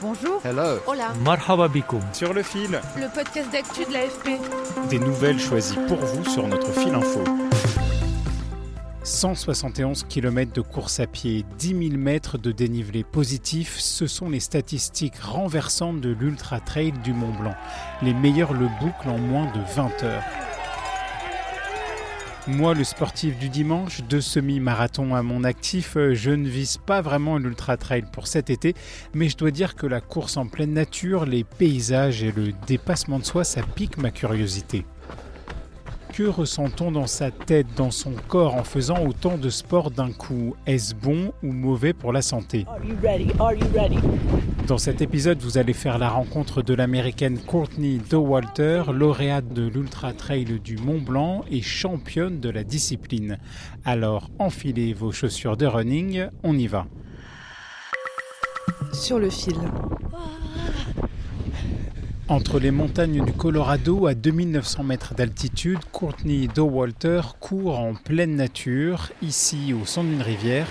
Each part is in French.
Bonjour. Hello. Hola. Marhaba Sur le fil, Le podcast d'actu de l'AFP. des nouvelles choisies pour vous sur notre fil info. 171 km de course à pied, 10 000 mètres de dénivelé positif, ce sont les statistiques renversantes de l'Ultra Trail du Mont Blanc. Les meilleurs le bouclent en moins de 20 heures. Moi, le sportif du dimanche, deux semi-marathons à mon actif, euh, je ne vise pas vraiment l'ultra trail pour cet été, mais je dois dire que la course en pleine nature, les paysages et le dépassement de soi, ça pique ma curiosité. Que ressent-on dans sa tête, dans son corps en faisant autant de sport d'un coup? Est-ce bon ou mauvais pour la santé? Dans cet épisode, vous allez faire la rencontre de l'américaine Courtney Dowalter, lauréate de l'Ultra Trail du Mont Blanc et championne de la discipline. Alors, enfilez vos chaussures de running, on y va. Sur le fil. Entre les montagnes du Colorado à 2900 mètres d'altitude, Courtney Dowalter court en pleine nature, ici au son d'une rivière,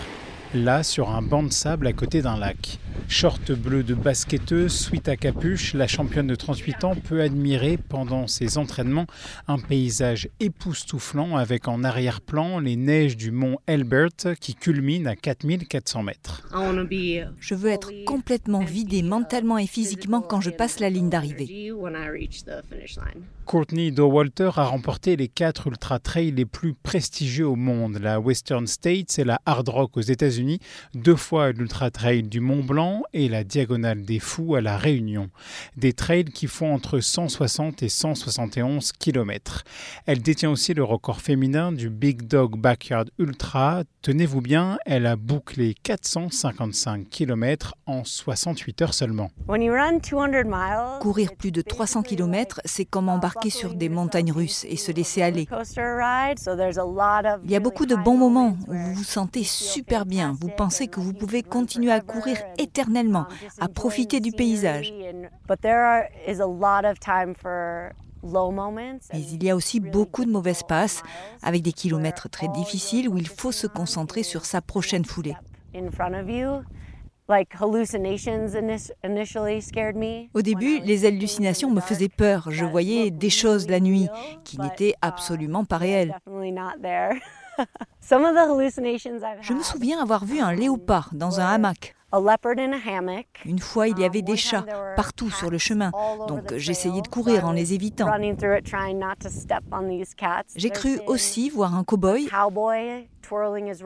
là sur un banc de sable à côté d'un lac. Short bleu de basketteuse, suite à capuche, la championne de 38 ans peut admirer pendant ses entraînements un paysage époustouflant avec en arrière-plan les neiges du mont Elbert qui culmine à 4400 mètres. Je veux être complètement vidée mentalement et physiquement quand je passe la ligne d'arrivée. Courtney Dowalter a remporté les quatre ultra trails les plus prestigieux au monde, la Western States et la Hard Rock aux États-Unis, deux fois l'ultra trail du Mont Blanc et la Diagonale des Fous à La Réunion. Des trails qui font entre 160 et 171 km. Elle détient aussi le record féminin du Big Dog Backyard Ultra. Tenez-vous bien, elle a bouclé 455 km en 68 heures seulement. Courir plus de 300 km, c'est comme embarquer sur des montagnes russes et se laisser aller. Il y a beaucoup de bons moments où vous vous sentez super bien. Vous pensez que vous pouvez continuer à courir éternellement, à profiter du paysage. Mais il y a aussi beaucoup de mauvaises passes, avec des kilomètres très difficiles où il faut se concentrer sur sa prochaine foulée. Au début, les hallucinations me faisaient peur. Je voyais des choses la nuit qui n'étaient absolument pas réelles. Je me souviens avoir vu un léopard dans un hamac. Une fois, il y avait des chats partout sur le chemin, donc j'essayais de courir en les évitant. J'ai cru aussi voir un cow-boy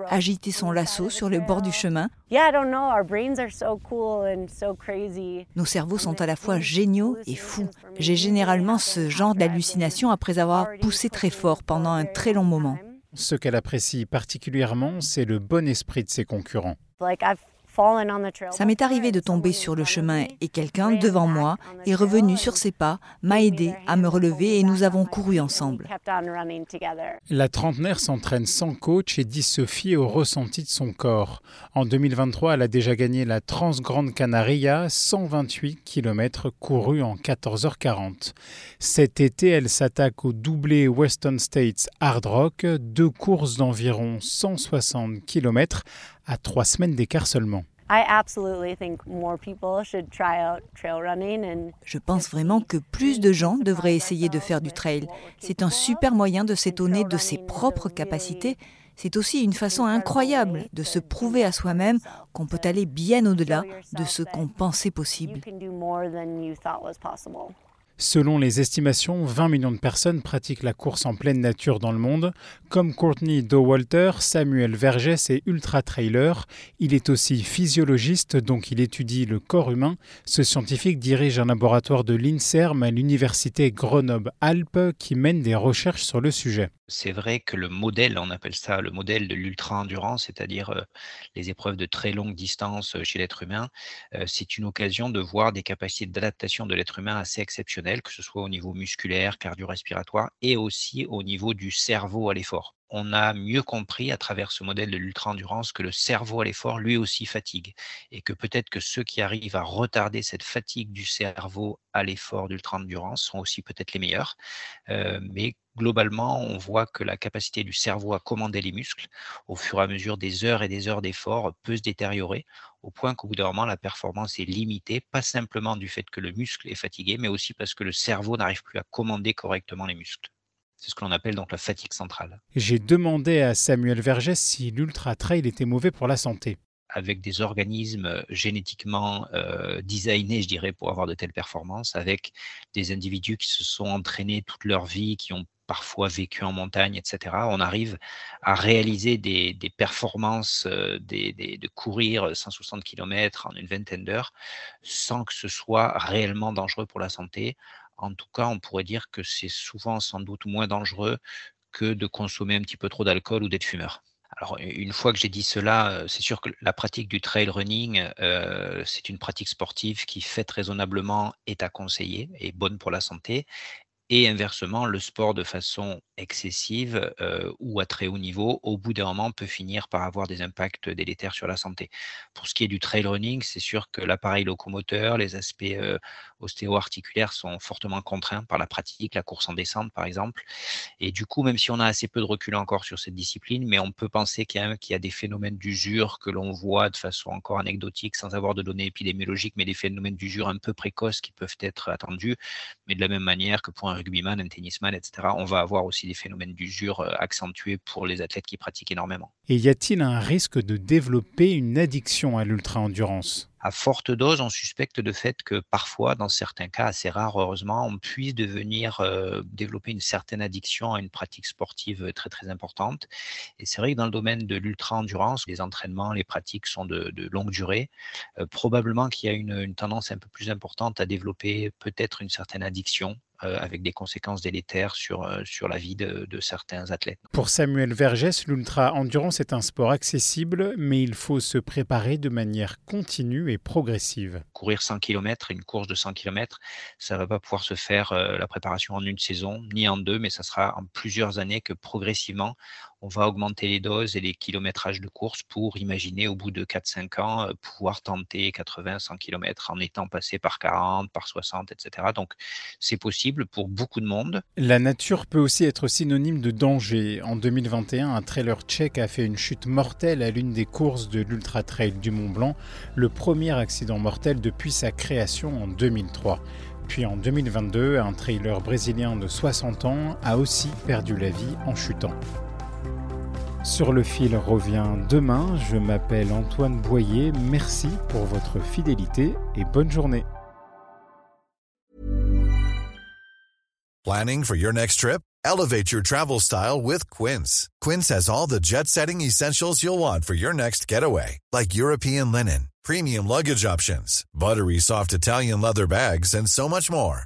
agiter son lasso sur le bord du chemin. Nos cerveaux sont à la fois géniaux et fous. J'ai généralement ce genre d'hallucination après avoir poussé très fort pendant un très long moment. Ce qu'elle apprécie particulièrement, c'est le bon esprit de ses concurrents. Ça m'est arrivé de tomber sur le chemin et quelqu'un devant moi est revenu sur ses pas, m'a aidé à me relever et nous avons couru ensemble. La trentenaire s'entraîne sans coach et dit se fier au ressenti de son corps. En 2023, elle a déjà gagné la Transgrande Canaria, 128 km courus en 14h40. Cet été, elle s'attaque au doublé Western States Hard Rock, deux courses d'environ 160 km à trois semaines d'écart seulement. Je pense vraiment que plus de gens devraient essayer de faire du trail. C'est un super moyen de s'étonner de ses propres capacités. C'est aussi une façon incroyable de se prouver à soi-même qu'on peut aller bien au-delà de ce qu'on pensait possible. Selon les estimations, 20 millions de personnes pratiquent la course en pleine nature dans le monde. Comme Courtney Dowalter, Samuel Vergès est ultra-trailer. Il est aussi physiologiste, donc il étudie le corps humain. Ce scientifique dirige un laboratoire de l'INSERM à l'université Grenoble-Alpes qui mène des recherches sur le sujet. C'est vrai que le modèle, on appelle ça le modèle de l'ultra-endurance, c'est-à-dire les épreuves de très longue distance chez l'être humain, c'est une occasion de voir des capacités d'adaptation de l'être humain assez exceptionnelles, que ce soit au niveau musculaire, cardio-respiratoire et aussi au niveau du cerveau à l'effort on a mieux compris à travers ce modèle de l'ultra-endurance que le cerveau à l'effort lui aussi fatigue et que peut-être que ceux qui arrivent à retarder cette fatigue du cerveau à l'effort d'ultra-endurance sont aussi peut-être les meilleurs. Mais globalement, on voit que la capacité du cerveau à commander les muscles au fur et à mesure des heures et des heures d'effort peut se détériorer au point qu'au bout d'un moment, la performance est limitée, pas simplement du fait que le muscle est fatigué, mais aussi parce que le cerveau n'arrive plus à commander correctement les muscles. C'est ce que l'on appelle donc la fatigue centrale. J'ai demandé à Samuel Vergès si l'ultra trail était mauvais pour la santé. Avec des organismes euh, génétiquement euh, designés, je dirais, pour avoir de telles performances, avec des individus qui se sont entraînés toute leur vie, qui ont parfois vécu en montagne, etc., on arrive à réaliser des, performances, euh, de courir 160 km en une vingtaine d'heures sans que ce soit réellement dangereux pour la santé, en tout cas, on pourrait dire que c'est souvent sans doute moins dangereux que de consommer un petit peu trop d'alcool ou d'être fumeur. Alors, une fois que j'ai dit cela, euh, c'est sûr que la pratique du trail running, euh, c'est une pratique sportive qui, faite raisonnablement, est à conseiller et bonne pour la santé. Et inversement, le sport de façon excessive euh, ou à très haut niveau, au bout d'un moment, peut finir par avoir des impacts délétères sur la santé. Pour ce qui est du trail running, c'est sûr que l'appareil locomoteur, les aspects euh, ostéo-articulaires sont fortement contraints par la pratique, la course en descente par exemple. Et du coup, même si on a assez peu de recul encore sur cette discipline, mais on peut penser qu'il y, a des phénomènes d'usure que l'on voit de façon encore anecdotique, sans avoir de données épidémiologiques, mais des phénomènes d'usure un peu précoces qui peuvent être attendus. Mais de la même manière que pour un rugbyman, un tennisman, etc., on va avoir aussi des phénomènes d'usure euh, accentués pour les athlètes qui pratiquent énormément. Et y a-t-il un risque de développer une addiction à l'ultra-endurance? À forte dose, on suspecte de fait que parfois, dans certains cas assez rares, heureusement, on puisse devenir euh, développer une certaine addiction à une pratique sportive très très importante. Et c'est vrai que dans le domaine de l'ultra-endurance, les entraînements, les pratiques sont de, longue durée. Euh, probablement qu'il y a une, tendance un peu plus importante à développer peut-être une certaine addiction euh, avec des conséquences délétères sur, sur la vie de, de certains athlètes. Pour Samuel Vergès, l'ultra-endurance est un sport accessible, mais il faut se préparer de manière continue progressive. Courir 100 km, une course de 100 km, ça ne va pas pouvoir se faire euh, la préparation en une saison, ni en deux, mais ça sera en plusieurs années que progressivement, on va augmenter les doses et les kilométrages de course pour imaginer au bout de 4-5 ans euh, pouvoir tenter 80-100 km en étant passé par 40, par 60, etc. Donc c'est possible pour beaucoup de monde. La nature peut aussi être synonyme de danger. En 2021, un trailer tchèque a fait une chute mortelle à l'une des courses de l'Ultra Trail du Mont Blanc, le premier accident mortel depuis sa création en 2003. Puis en 2022, un trailer brésilien de 60 ans a aussi perdu la vie en chutant. Sur le fil revient demain. Je m'appelle Antoine Boyer. Merci pour votre fidélité et bonne journée. Planning for your next trip? Elevate your travel style with Quince. Quince has all the jet-setting essentials you'll want for your next getaway, like European linen, premium luggage options, buttery soft Italian leather bags, and so much more.